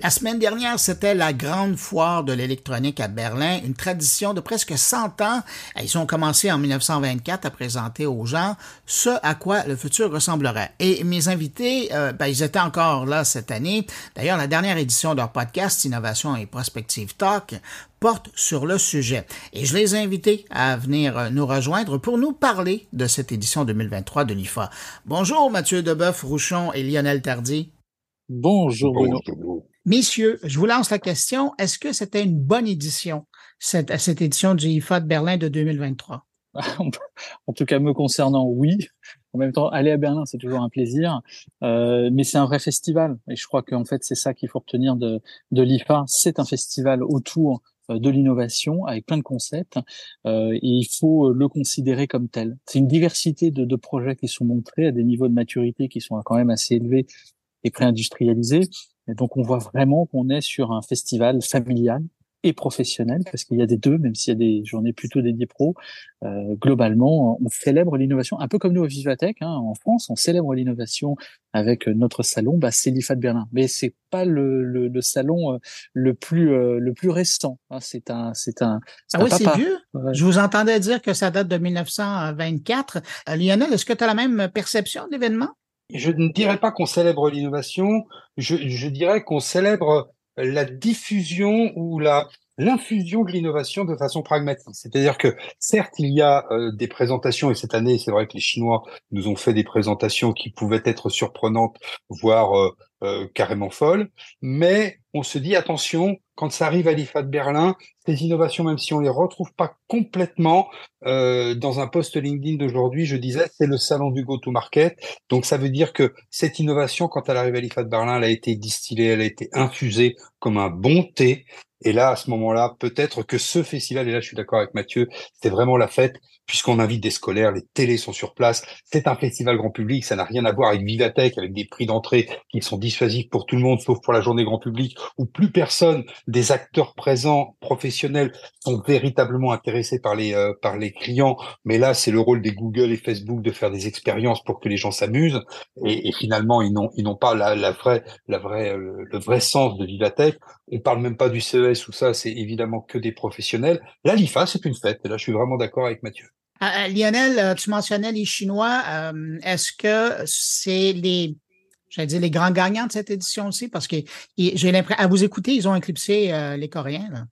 La semaine dernière, c'était la grande foire de l'électronique à Berlin, une tradition de presque 100 ans. Ils ont commencé en 1924 à présenter aux gens ce à quoi le futur ressemblerait. Et mes invités, euh, ben, ils étaient encore là cette année. D'ailleurs, la dernière édition de leur podcast Innovation et Prospective Talk porte sur le sujet. Et je les ai invités à venir nous rejoindre pour nous parler de cette édition 2023 de l'IFA. Bonjour Mathieu Deboeuf, Rouchon et Lionel Tardy. Bonjour Bruno. Messieurs, je vous lance la question. Est-ce que c'était une bonne édition, cette, cette édition du IFA de Berlin de 2023? en tout cas, me concernant, oui. En même temps, aller à Berlin, c'est toujours un plaisir, euh, mais c'est un vrai festival. Et je crois qu'en fait, c'est ça qu'il faut retenir de, de l'IFA. C'est un festival autour euh, de l'innovation avec plein de concepts euh, et il faut le considérer comme tel. C'est une diversité de, de projets qui sont montrés à des niveaux de maturité qui sont quand même assez élevés et pré-industrialisés et donc, on voit vraiment qu'on est sur un festival familial et professionnel, parce qu'il y a des deux, même s'il y a des journées plutôt dédiées pro. Euh, globalement, on célèbre l'innovation, un peu comme nous à Vivatech, hein, en France, on célèbre l'innovation avec notre salon, bah, c'est l'IFA de Berlin. Mais c'est pas le, le, le, salon euh, le plus euh, le plus récent. Hein. C'est un c'est un. Ah oui, c'est vieux. Je vous entendais dire que ça date de 1924. Euh, Lionel, est-ce que tu as la même perception de l'événement? Je ne dirais pas qu'on célèbre l'innovation, je, dirais qu'on célèbre la diffusion ou la l'infusion de l'innovation de façon pragmatique. C'est-à-dire que certes, il y a euh, des présentations, et cette année, c'est vrai que les Chinois nous ont fait des présentations qui pouvaient être surprenantes, voire euh, euh, carrément folles, mais on se dit attention, quand ça arrive à l'IFA de Berlin, ces innovations, même si on les retrouve pas complètement euh, dans un post LinkedIn d'aujourd'hui, je disais, c'est le salon du go-to-market. Donc ça veut dire que cette innovation, quand elle arrive à l'IFA de Berlin, elle a été distillée, elle a été infusée comme un bon thé. Et là, à ce moment-là, peut-être que ce festival, et là je suis d'accord avec Mathieu, c'est vraiment la fête, puisqu'on invite des scolaires, les télés sont sur place. C'est un festival grand public, ça n'a rien à voir avec Vivatech, avec des prix d'entrée qui sont dissuasifs pour tout le monde, sauf pour la journée grand public, où plus personne des acteurs présents, professionnels, sont véritablement intéressés par les, euh, par les clients. Mais là, c'est le rôle des Google et Facebook de faire des expériences pour que les gens s'amusent. Et, finalement, ils n'ont, ils n'ont pas la, vraie, la vraie, le, le vrai sens de Vivatech. On parle même pas du CES ou ça, c'est évidemment que des professionnels. Là, l'IFA, c'est une fête. Et là, je suis vraiment d'accord avec Mathieu. Euh, Lionel, euh, tu mentionnais les Chinois. Euh, est-ce que c'est les, j'allais dire les grands gagnants de cette édition aussi? Parce que j'ai l'impression, à vous écouter, ils ont éclipsé les Coréens. Là.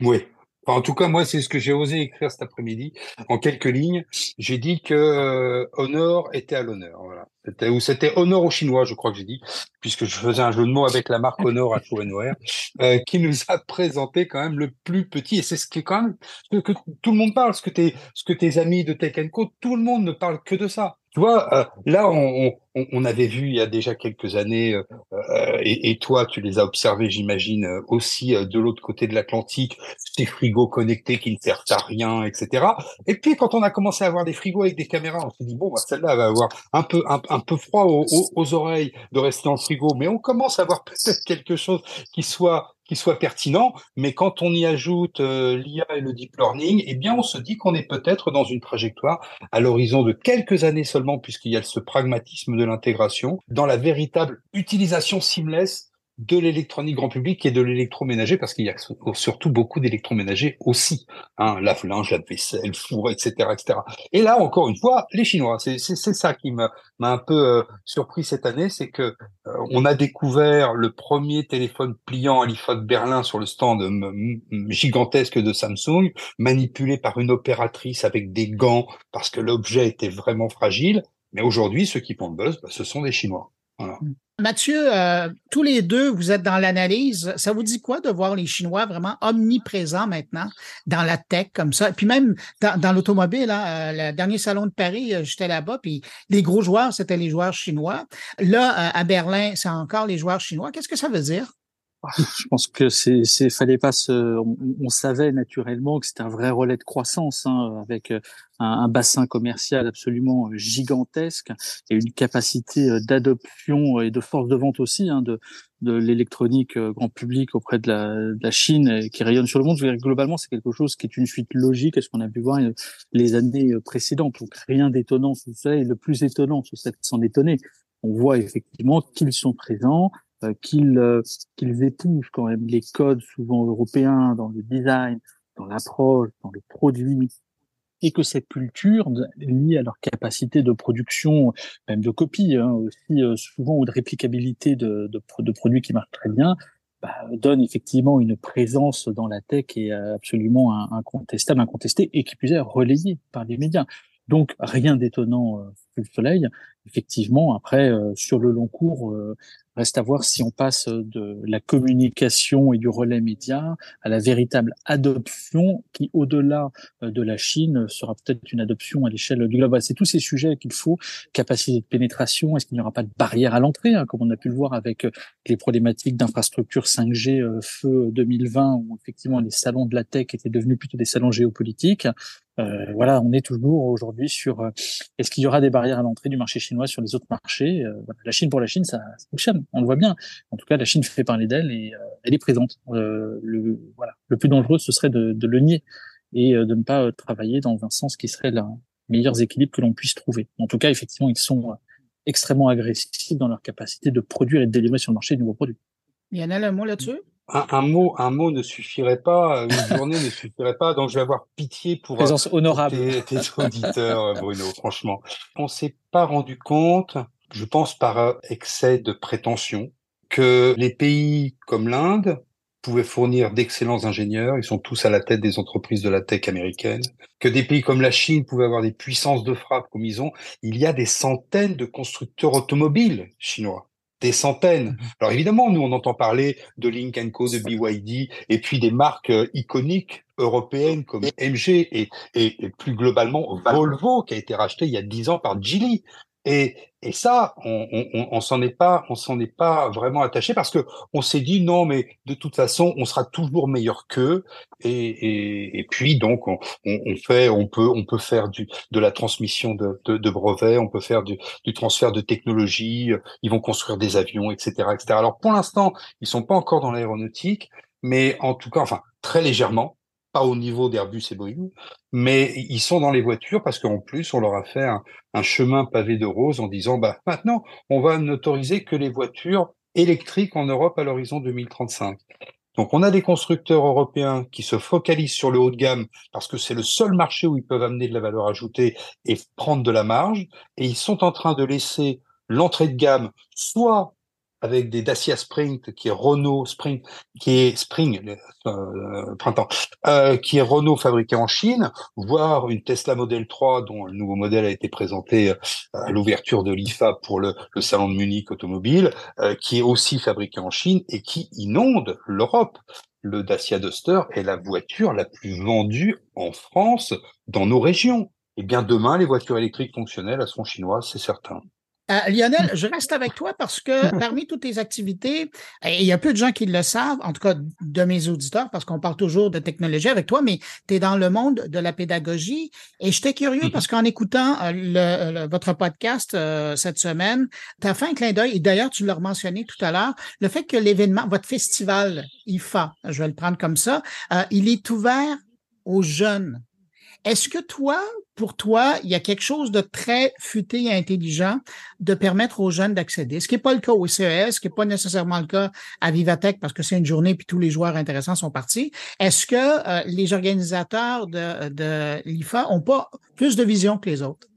Oui. en tout cas, moi, c'est ce que j'ai osé écrire cet après-midi. En quelques lignes, j'ai dit que Honor était à l'honneur. Voilà. C'était ou c'était Honor aux Chinois, je crois que j'ai dit, puisque je faisais un jeu de mots avec la marque Honor à Chouenoir, euh, qui nous a présenté quand même le plus petit. Et c'est ce qui est quand même ce que tout le monde parle, ce que tes ce que tes amis de Tech Co, tout le monde ne parle que de ça. Tu vois, euh, là, on, avait vu il y a déjà quelques années, euh, euh et, toi, tu les as observés, j'imagine, aussi de l'autre côté de l'Atlantique, ces frigos connectés qui ne servent à rien, etc. Et puis, quand on a commencé à avoir des frigos avec des caméras, on s'est dit, bon, bah, celle-là va avoir un peu, un peu froid aux, aux, oreilles de rester dans le frigo, mais on commence à avoir peut-être quelque chose qui soit soit pertinent, mais quand on y ajoute euh, l'IA et le deep learning, eh bien on se dit qu'on est peut-être dans une trajectoire à l'horizon de quelques années seulement, puisqu'il y a ce pragmatisme de l'intégration, dans la véritable utilisation seamless de l'électronique grand public et de l'électroménager, parce qu'il y a surtout beaucoup d'électroménager aussi, hein, lave-linge, lave-vaisselle, four, etc., etc. Et là, encore une fois, les Chinois, c'est ça qui m'a un peu euh, surpris cette année, c'est que euh, on a découvert le premier téléphone pliant à l'IFA de Berlin sur le stand gigantesque de Samsung, manipulé par une opératrice avec des gants, parce que l'objet était vraiment fragile. Mais aujourd'hui, ceux qui font le buzz, bah, ce sont des Chinois. Mm. Mathieu, euh, tous les deux, vous êtes dans l'analyse. Ça vous dit quoi de voir les Chinois vraiment omniprésents maintenant dans la tech comme ça? Puis même dans, dans l'automobile, hein, euh, le dernier salon de Paris, euh, j'étais là-bas, puis les gros joueurs, c'était les joueurs chinois. Là, à Berlin, c'est encore les joueurs chinois. Qu'est-ce que ça veut dire? Je pense que c'est, fallait pas se. On, on, savait naturellement que c'était un vrai relais de croissance, hein, avec un, un, bassin commercial absolument gigantesque et une capacité d'adoption et de force de vente aussi hein, de, de l'électronique grand public auprès de la, de la Chine qui rayonne sur le monde. Je veux dire, globalement, c'est quelque chose qui est une suite logique à ce qu'on a pu voir les années précédentes. Donc rien d'étonnant sur ça. Et le plus étonnant, c'est sans étonner, on voit effectivement qu'ils sont présents qu'ils qu'ils épousent quand même les codes souvent européens dans le design, dans l'approche, dans le produit, et que cette culture liée à leur capacité de production, même de copie, hein, aussi souvent ou de réplicabilité de, de, de, produits qui marchent très bien, bah, donne effectivement une présence dans la tech qui est absolument incontestable, incontestée et qui plus est relayée par les médias. Donc rien d'étonnant euh, le soleil. Effectivement, après euh, sur le long cours, euh, Reste à voir si on passe de la communication et du relais média à la véritable adoption qui, au-delà euh, de la Chine, sera peut-être une adoption à l'échelle du globe. C'est tous ces sujets qu'il faut. Capacité de pénétration, est-ce qu'il n'y aura pas de barrière à l'entrée, hein, comme on a pu le voir avec euh, les problématiques d'infrastructure 5G euh, feu 2020, où effectivement les salons de la tech étaient devenus plutôt des salons géopolitiques. Euh, voilà, on est toujours aujourd'hui sur est-ce qu'il y aura des barrières à l'entrée du marché chinois sur les autres marchés? la Chine pour la Chine, ça, fonctionne on le voit bien. En tout cas, la Chine fait parler d'elle et euh, elle est présente. Euh, le, voilà. le plus dangereux, ce serait de, le nier et euh, de ne pas travailler dans un sens qui serait le meilleur équilibre que l'on puisse trouver. En tout cas, effectivement, ils sont extrêmement agressifs dans leur capacité de produire et de délivrer sur le marché de nouveaux produits. Il un mot là-dessus? Un, mot, un mot ne suffirait pas, une journée ne suffirait pas, donc je vais avoir pitié pour, Présence honorable. tes, auditeurs, Bruno, franchement. On s'est pas rendu compte je pense par excès de prétention, que les pays comme l'Inde pouvaient fournir d'excellents ingénieurs, ils sont tous à la tête des entreprises de la tech américaine, que des pays comme la Chine pouvaient avoir des puissances de frappe comme ils ont, il y a des centaines de constructeurs automobiles chinois des centaines. Mhm. Alors évidemment, nous, on entend parler de Link Co, de BYD, et puis des marques euh, iconiques européennes comme MG et, et, plus globalement Volvo, qui a été racheté il y a dix ans par Geely. Et, et ça, on, on, on s'en est pas, on s'en est pas vraiment attaché parce que on s'est dit non, mais de toute façon, on sera toujours meilleur qu'eux. Et, et, et, puis donc, on, on, fait, on peut, on peut faire du, de la transmission de, de, de brevets, on peut faire du, du, transfert de technologie. Ils vont construire des avions, etc., etc. Alors pour l'instant, ils sont pas encore dans l'aéronautique, mais en tout cas, enfin très légèrement pas au niveau d'Airbus et Boeing, mais ils sont dans les voitures parce qu'en plus, on leur a fait un, chemin pavé de rose en disant, bah, maintenant, on va n'autoriser que les voitures électriques en Europe à l'horizon 2035. Donc, on a des constructeurs européens qui se focalisent sur le haut de gamme parce que c'est le seul marché où ils peuvent amener de la valeur ajoutée et prendre de la marge. Et ils sont en train de laisser l'entrée de gamme soit avec des Dacia Sprint, qui est Renault Spring, qui est Spring, euh, printemps, euh, qui est Renault fabriqué en Chine, voire une Tesla Model 3 dont le nouveau modèle a été présenté euh, à l'ouverture de l'IFA pour le, le, salon de Munich automobile, euh, qui est aussi fabriqué en Chine et qui inonde l'Europe. Le Dacia Duster est la voiture la plus vendue en France dans nos régions. Eh bien, demain, les voitures électriques fonctionnelles, elles seront chinoises, c'est certain. Euh, Lionel, je reste avec toi parce que parmi toutes tes activités, et il y a peu de gens qui le savent, en tout cas de mes auditeurs, parce qu'on parle toujours de technologie avec toi, mais tu es dans le monde de la pédagogie. Et j'étais curieux parce qu'en écoutant euh, le, votre podcast euh, cette semaine, tu as fait un clin d'œil, et d'ailleurs, tu l'as mentionné tout à l'heure, le fait que l'événement, votre festival IFA, je vais le prendre comme ça, il est ouvert aux jeunes. Est-ce que toi, pour toi, il y a quelque chose de très futé et intelligent de permettre aux jeunes d'accéder? Ce qui n'est pas le cas au CES, ce qui n'est pas nécessairement le cas à Vivatech parce que c'est une journée puis tous les joueurs intéressants sont partis. Est-ce que euh, les organisateurs de, de l'IFA ont pas plus de vision que les autres?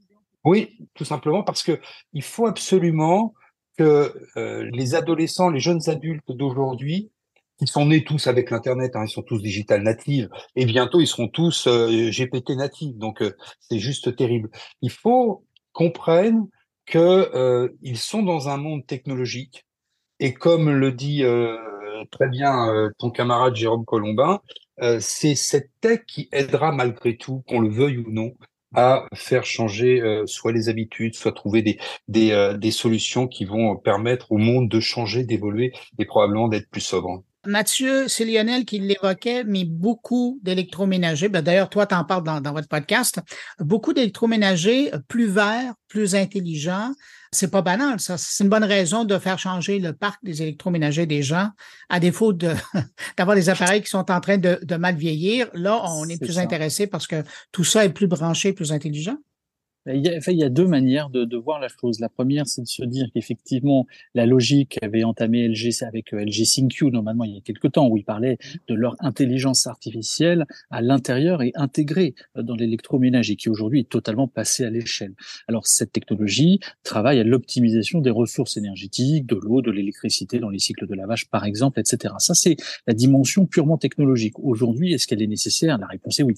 Oui, tout simplement parce que il faut absolument que euh, les adolescents, les jeunes adultes d'aujourd'hui ils sont nés tous avec l'internet, hein, ils sont tous digital natives, et bientôt ils seront tous euh, GPT natives. Donc euh, c'est juste terrible. Il faut qu'on comprenne que euh, ils sont dans un monde technologique, et comme le dit très bien ton camarade Jérôme Colombin, c'est cette tech qui aidera malgré tout, qu'on le veuille ou non, à faire changer soit les habitudes, soit trouver des, des, des solutions qui vont permettre au monde de changer, d'évoluer et probablement d'être plus sobre. Mathieu, c'est Lionel qui l'évoquait, mais beaucoup d'électroménagers, ben d'ailleurs, toi, tu en parles dans, votre podcast, beaucoup d'électroménagers plus verts, plus intelligents. C'est pas banal, ça. C'est une bonne raison de faire changer le parc des électroménagers des gens, à défaut de, d'avoir des appareils qui sont en train de, de mal vieillir. Là, on est, plus intéressé parce que tout ça est plus branché, plus intelligent. Il y, a, il y a deux manières de, de, voir la chose. La première, c'est de se dire qu'effectivement, la logique avait entamé LG avec euh, LG ThinQ, normalement, il y a quelque temps, où ils parlaient de leur intelligence artificielle à l'intérieur et intégrée euh, dans l'électroménager, qui aujourd'hui est totalement passée à l'échelle. Alors, cette technologie travaille à l'optimisation des ressources énergétiques, de l'eau, de l'électricité dans les cycles de lavage, par exemple, etc. Ça, c'est la dimension purement technologique. Aujourd'hui, est-ce qu'elle est nécessaire? La réponse est oui.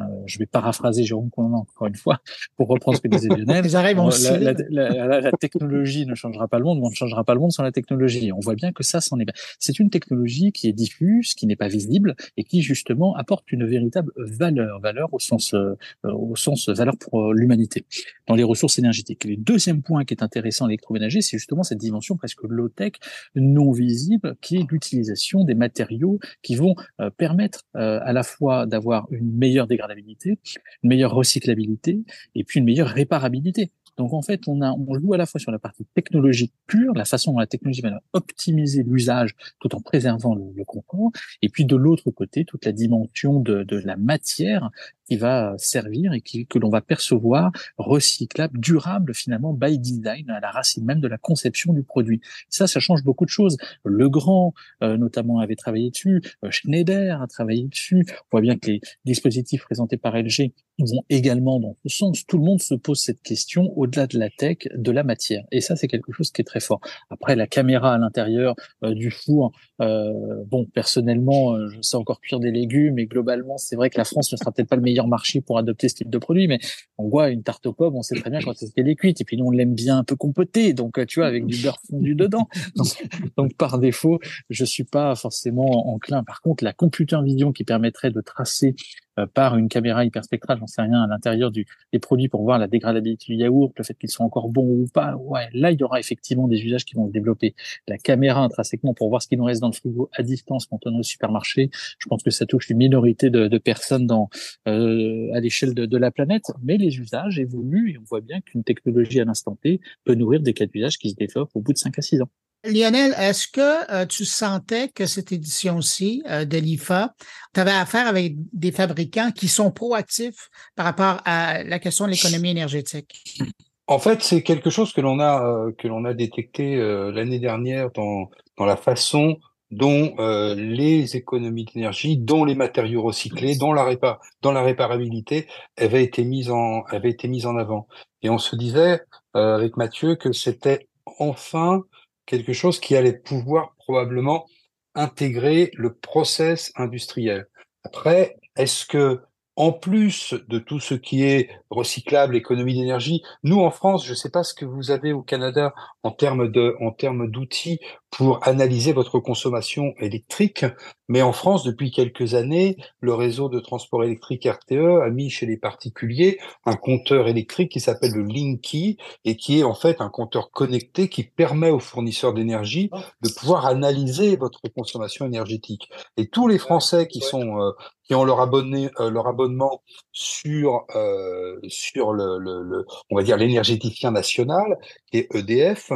Euh, je vais paraphraser Jérôme Conan encore une fois pour reprendre ce que disait Lionel. la, la, la, la, technologie ne changera pas le monde, mais on ne changera pas le monde sans la technologie. On voit bien que ça, c'en est bien. C'est une technologie qui est diffuse, qui n'est pas visible et qui justement apporte une véritable valeur, valeur au sens, euh, au sens valeur pour euh, l'humanité dans les ressources énergétiques. le deuxième point qui est intéressant à l'électroménager, c'est justement cette dimension presque low-tech, non visible, qui est l'utilisation des matériaux qui vont euh, permettre à la fois d'avoir une meilleure dégradabilité, une meilleure recyclabilité et puis une meilleure réparabilité. Donc en fait, on, a, on joue à la fois sur la partie technologique pure, la façon dont la technologie va optimiser l'usage tout en préservant le, le confort, et puis de l'autre côté, toute la dimension de, de la matière qui va servir et qui, que l'on va percevoir recyclable, durable finalement by design à la racine même de la conception du produit. Ça, ça change beaucoup de choses. Legrand, euh, notamment, avait travaillé dessus. Euh, Schneider a travaillé dessus. On voit bien que les dispositifs présentés par LG vont également dans ce sens. Tout le monde se pose cette question au-delà de la tech, de la matière. Et ça, c'est quelque chose qui est très fort. Après, la caméra à l'intérieur euh, du four, euh, bon, personnellement, euh, je sais encore cuire des légumes, mais globalement, c'est vrai que la France ne sera peut-être pas le meilleur marché pour adopter ce type de produit, mais on voit une tarte aux pommes, on sait très bien quand elle est cuite, et puis nous, on l'aime bien un peu compotée, donc tu vois, avec du beurre fondu dedans. Donc, par défaut, je suis pas forcément enclin. Par contre, la computer vision qui permettrait de tracer par une caméra hyperspectrale, j'en sais rien, à l'intérieur des produits pour voir la dégradabilité du yaourt, le fait qu'ils sont encore bons ou pas. Ouais, là, il y aura effectivement des usages qui vont se développer. La caméra intrinsèquement pour voir ce qui nous reste dans le frigo à distance quand on est au supermarché, je pense que ça touche une minorité de, personnes dans, euh, à l'échelle de, de, la planète. Mais les usages évoluent et on voit bien qu'une technologie à l'instant T peut nourrir des cas d'usage qui se développent au bout de 5 à 6 ans. Lionel, est-ce que euh, tu sentais que cette édition-ci euh, de l'IFA, tu avais affaire avec des fabricants qui sont proactifs par rapport à la question de l'économie énergétique? En fait, c'est quelque chose que l'on a euh, a détecté l'année dernière dans dans la façon dont les économies d'énergie, dont les matériaux recyclés, dont la la réparabilité avaient été mises en avaient été mises en avant. Et on se disait avec Mathieu que c'était enfin quelque chose qui allait pouvoir probablement intégrer le process industriel. Après, est-ce que en plus de tout ce qui est recyclable, économie d'énergie, nous en France, je ne sais pas ce que vous avez au Canada en termes de, en termes d'outils pour analyser votre consommation électrique, mais en France, depuis quelques années, le réseau de transport électrique RTE a mis chez les particuliers un compteur électrique qui s'appelle le Linky et qui est en fait un compteur connecté qui permet aux fournisseurs d'énergie de pouvoir analyser votre consommation énergétique. Et tous les Français qui sont euh, qui ont leur, abonné, euh, leur abonnement sur, euh, sur le, on va dire l'énergéticien national, qui est EDF,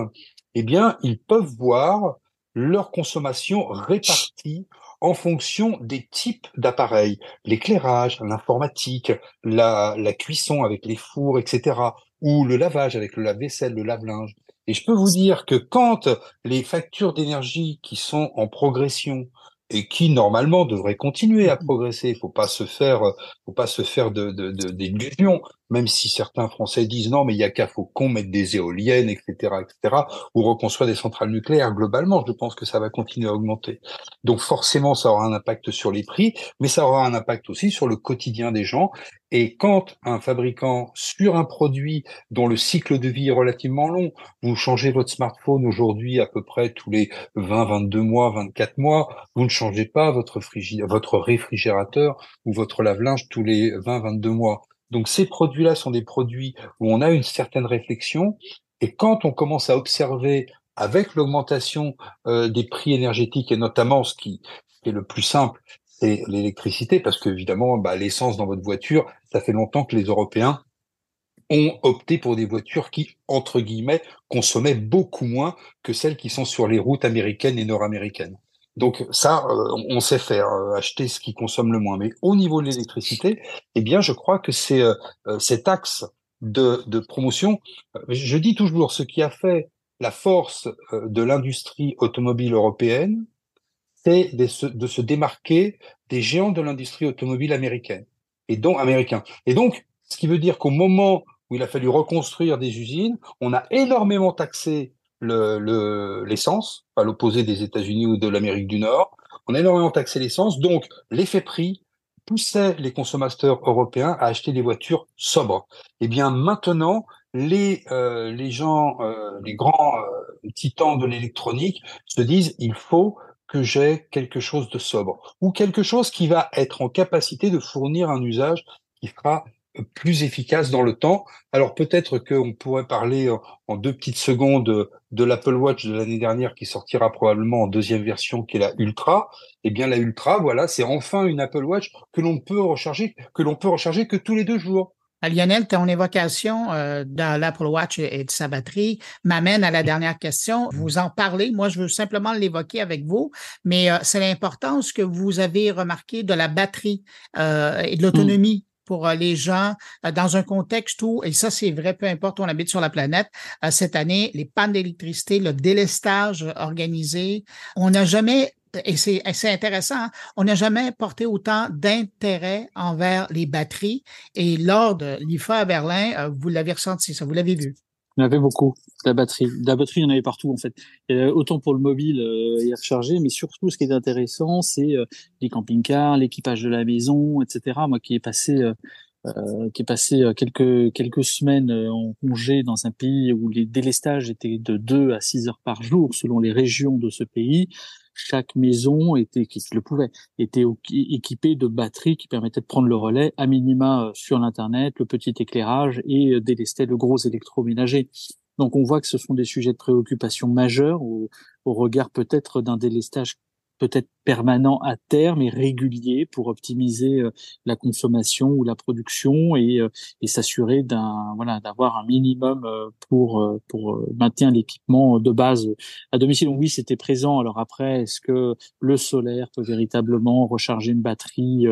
eh bien, ils peuvent voir leur consommation répartie en fonction des types d'appareils, l'éclairage, l'informatique, la, la cuisson avec les fours, etc., ou le lavage avec le lave-vaisselle, le lave-linge. Et je peux vous dire que quand les factures d'énergie qui sont en progression et qui normalement devrait continuer à progresser. Il faut pas se faire, faut pas se faire de, d'illusions. Même si certains Français disent non, mais il y a qu'à faut qu'on mette des éoliennes, etc., etc., ou reconstruire des centrales nucléaires. Globalement, je pense que ça va continuer à augmenter. Donc forcément, ça aura un impact sur les prix, mais ça aura un impact aussi sur le quotidien des gens. Et quand un fabricant sur un produit dont le cycle de vie est relativement long, vous changez votre smartphone aujourd'hui à peu près tous les 20, 22 mois, 24 mois, vous ne changez pas votre, votre réfrigérateur ou votre lave-linge tous les 20, 22 mois. Donc ces produits-là sont des produits où on a une certaine réflexion et quand on commence à observer avec l'augmentation euh, des prix énergétiques et notamment ce qui est le plus simple, c'est l'électricité, parce que évidemment, bah, l'essence dans votre voiture, ça fait longtemps que les Européens ont opté pour des voitures qui, entre guillemets, consommaient beaucoup moins que celles qui sont sur les routes américaines et nord-américaines. Donc ça, euh, on sait faire, euh, acheter ce qui consomme le moins. Mais au niveau de l'électricité, eh bien, je crois que c'est euh, cet axe de, de promotion. Je dis toujours, ce qui a fait la force de l'industrie automobile européenne, c'est de se, de se démarquer des géants de l'industrie automobile américaine et donc américain. Et donc, ce qui veut dire qu'au moment où il a fallu reconstruire des usines, on a énormément taxé l'essence, le, à l'opposé des États-Unis ou de l'Amérique du Nord. On a énormément taxé l'essence, donc l'effet prix poussait les consommateurs européens à acheter des voitures sobres. Eh bien maintenant, les, euh, les gens, euh, les grands euh, titans de l'électronique se disent il faut que j'ai quelque chose de sobre ou quelque chose qui va être en capacité de fournir un usage qui sera plus efficace dans le temps. Alors peut-être qu'on pourrait parler en deux petites secondes de l'Apple Watch de l'année dernière qui sortira probablement en deuxième version qui est la Ultra. Eh bien la Ultra, voilà, c'est enfin une Apple Watch que l'on peut recharger, que l'on peut recharger que tous les deux jours. Euh, Lionel, ton évocation euh, dans l'Apple Watch et de sa batterie m'amène à la dernière question. Vous en parlez, moi je veux simplement l'évoquer avec vous, mais euh, c'est l'importance que vous avez remarqué de la batterie et de l'autonomie. Pour les gens dans un contexte où, et ça c'est vrai, peu importe où on habite sur la planète, cette année, les pannes d'électricité, le délestage organisé, on n'a jamais et c'est intéressant, hein. on n'a jamais porté autant d'intérêt envers les batteries. Et lors de l'IFA à Berlin, euh, vous l'avez ressenti, ça, vous l'avez vu. Il y en avait beaucoup, de la batterie. De la batterie, il y en avait partout, en fait. autant pour le mobile euh, et recharger, mais surtout, ce qui est intéressant, c'est euh, les camping-cars, l'équipage de la maison, etc. Moi qui ai passé... Euh, qui est passé quelques quelques semaines en congé dans un pays où les délestages étaient de 2 à 6 heures par jour selon les régions de ce pays chaque maison était, qui le pouvait, était équipée de batteries qui permettaient de prendre le relais à minima euh, sur l'internet, le petit éclairage et euh, délester le gros électroménager. Donc on voit que ce sont des sujets de préoccupation majeurs au regard peut-être d'un délestage peut-être permanent à terme et régulier pour optimiser euh, la consommation ou la production et, euh, et s'assurer d'un voilà d'avoir un minimum euh, pour pour maintenir l'équipement de base à domicile. Donc oui, c'était présent. Alors après, est-ce que le solaire peut véritablement recharger une batterie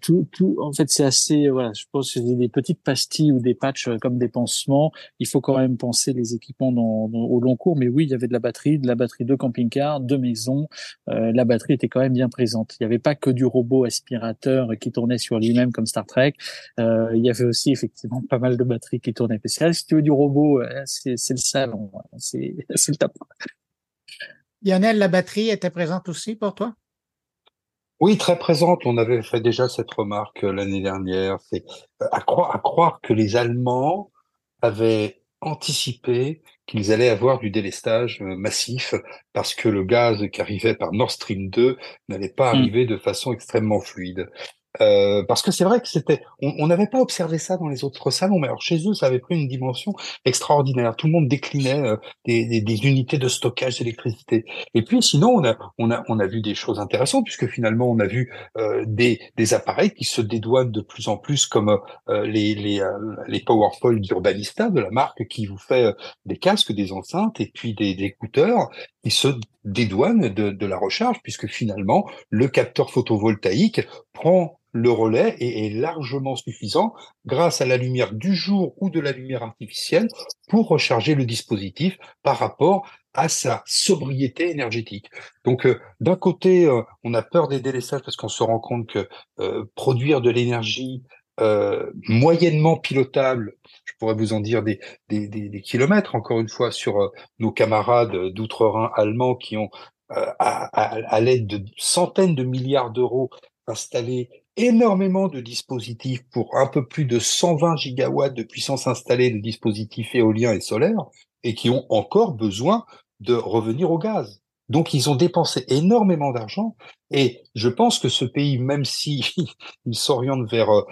tout, tout, en fait, c'est assez, voilà, je pense que des petites pastilles ou des patchs euh, comme des pansements. Il faut quand même penser les équipements dans, au long cours. Mais oui, il y avait de la batterie, de la batterie de camping-car, de maison. Euh, la batterie était quand même bien présente. Il n'y avait pas que du robot aspirateur qui tournait sur lui-même comme Star Trek. Euh, il y avait aussi effectivement pas mal de batteries qui tournaient. si tu veux du robot, euh, c'est, le salon, c'est, c'est le top. Lionel, la batterie était présente aussi pour toi? Oui, très présente. On avait fait déjà cette remarque euh, l'année dernière. C'est euh, à croire, à croire que les Allemands avaient anticipé qu'ils allaient avoir du délestage euh, massif parce que le gaz qui arrivait par Nord Stream 2 n'allait pas mmh. arriver de façon extrêmement fluide. Euh, parce que c'est vrai que c'était, on n'avait pas observé ça dans les autres salons, mais alors chez eux, ça avait pris une dimension extraordinaire. Tout le monde déclinait euh, des, des, des, unités de stockage d'électricité. Et puis sinon, on a, on a, on a vu des choses intéressantes puisque finalement, on a vu euh, des, des appareils qui se dédouanent de plus en plus, comme euh, les les, les PowerPoint d'Urbanista de la marque qui vous fait des casques, des enceintes et puis des, des écouteurs qui se dédouanent de, de la recharge puisque finalement, le capteur photovoltaïque prend le relais est, largement suffisant grâce à la lumière du jour ou de la lumière artificielle pour recharger le dispositif par rapport à sa sobriété énergétique. Donc euh, d'un côté, euh, on a peur des délestages parce qu'on se rend compte que euh, produire de l'énergie moyennement pilotable, je pourrais vous en dire des, des, des, kilomètres, encore une fois, sur nos camarades d'outre-Rhin allemands qui ont à, à l'aide de centaines de milliards d'euros installé énormément de dispositifs pour un peu plus de 120 gigawatts de puissance installée de dispositifs éoliens et solaires et qui ont encore besoin de revenir au gaz. Donc ils ont dépensé énormément d'argent et je pense que ce pays, même si il s'oriente vers euh,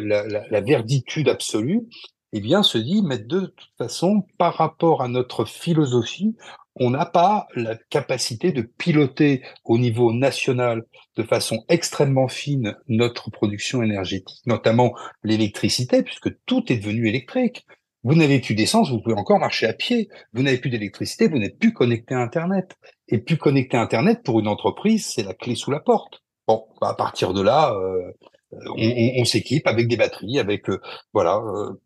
la, la, la, verditude absolue, eh bien se dit mais de toute façon par rapport à notre philosophie, on n'a pas la capacité de piloter au niveau national de façon extrêmement fine notre production énergétique, notamment l'électricité, puisque tout est devenu électrique. Vous n'avez plus d'essence, vous pouvez encore marcher à pied. Vous n'avez plus d'électricité, vous n'êtes plus connecté à Internet. Et plus connecté à Internet, pour une entreprise, c'est la clé sous la porte. Bon, bah, à partir de là, euh, on, on, s'équipe avec des batteries, avec voilà,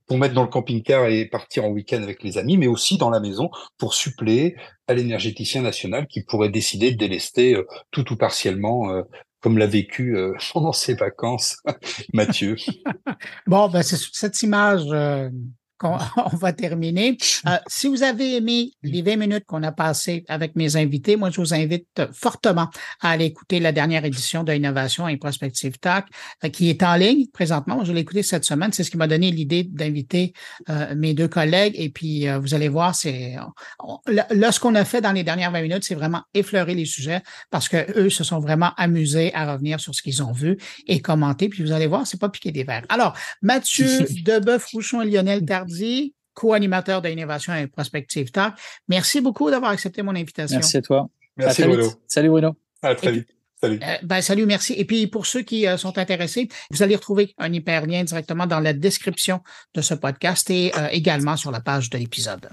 pour mettre dans le camping-car et partir en week-end avec les amis, mais aussi dans la maison pour suppléer à l'énergéticien national qui pourrait décider de délester tout ou partiellement comme l'a vécu pendant ses vacances Mathieu. bon, ben c'est cette image on, va terminer. Euh, si vous avez aimé les 20 minutes qu'on a passées avec mes invités, moi, je vous invite fortement à aller écouter la dernière édition de Innovation et Prospective Talk, euh, qui est en ligne présentement. Je l'ai écouté cette semaine. C'est ce qui m'a donné l'idée d'inviter euh, mes deux collègues. Et puis, vous allez voir, c'est là, ce qu'on a fait dans les dernières 20 minutes, c'est vraiment effleurer les sujets parce que eux se sont vraiment amusés à revenir sur ce qu'ils ont vu et commenter. Puis vous allez voir, c'est pas piquer des verres. Alors, Mathieu Deboeuf, Rouchon et Lionel Tardy co-animateur d'innovation et prospective talk. Merci beaucoup d'avoir accepté mon invitation. Merci à toi. Merci Bruno. Salut Bruno. À très vite. Salut. Euh, ben, salut, merci. Et puis pour ceux qui euh, sont intéressés, vous allez retrouver un hyperlien directement dans la description de ce podcast et euh, également sur la page de l'épisode.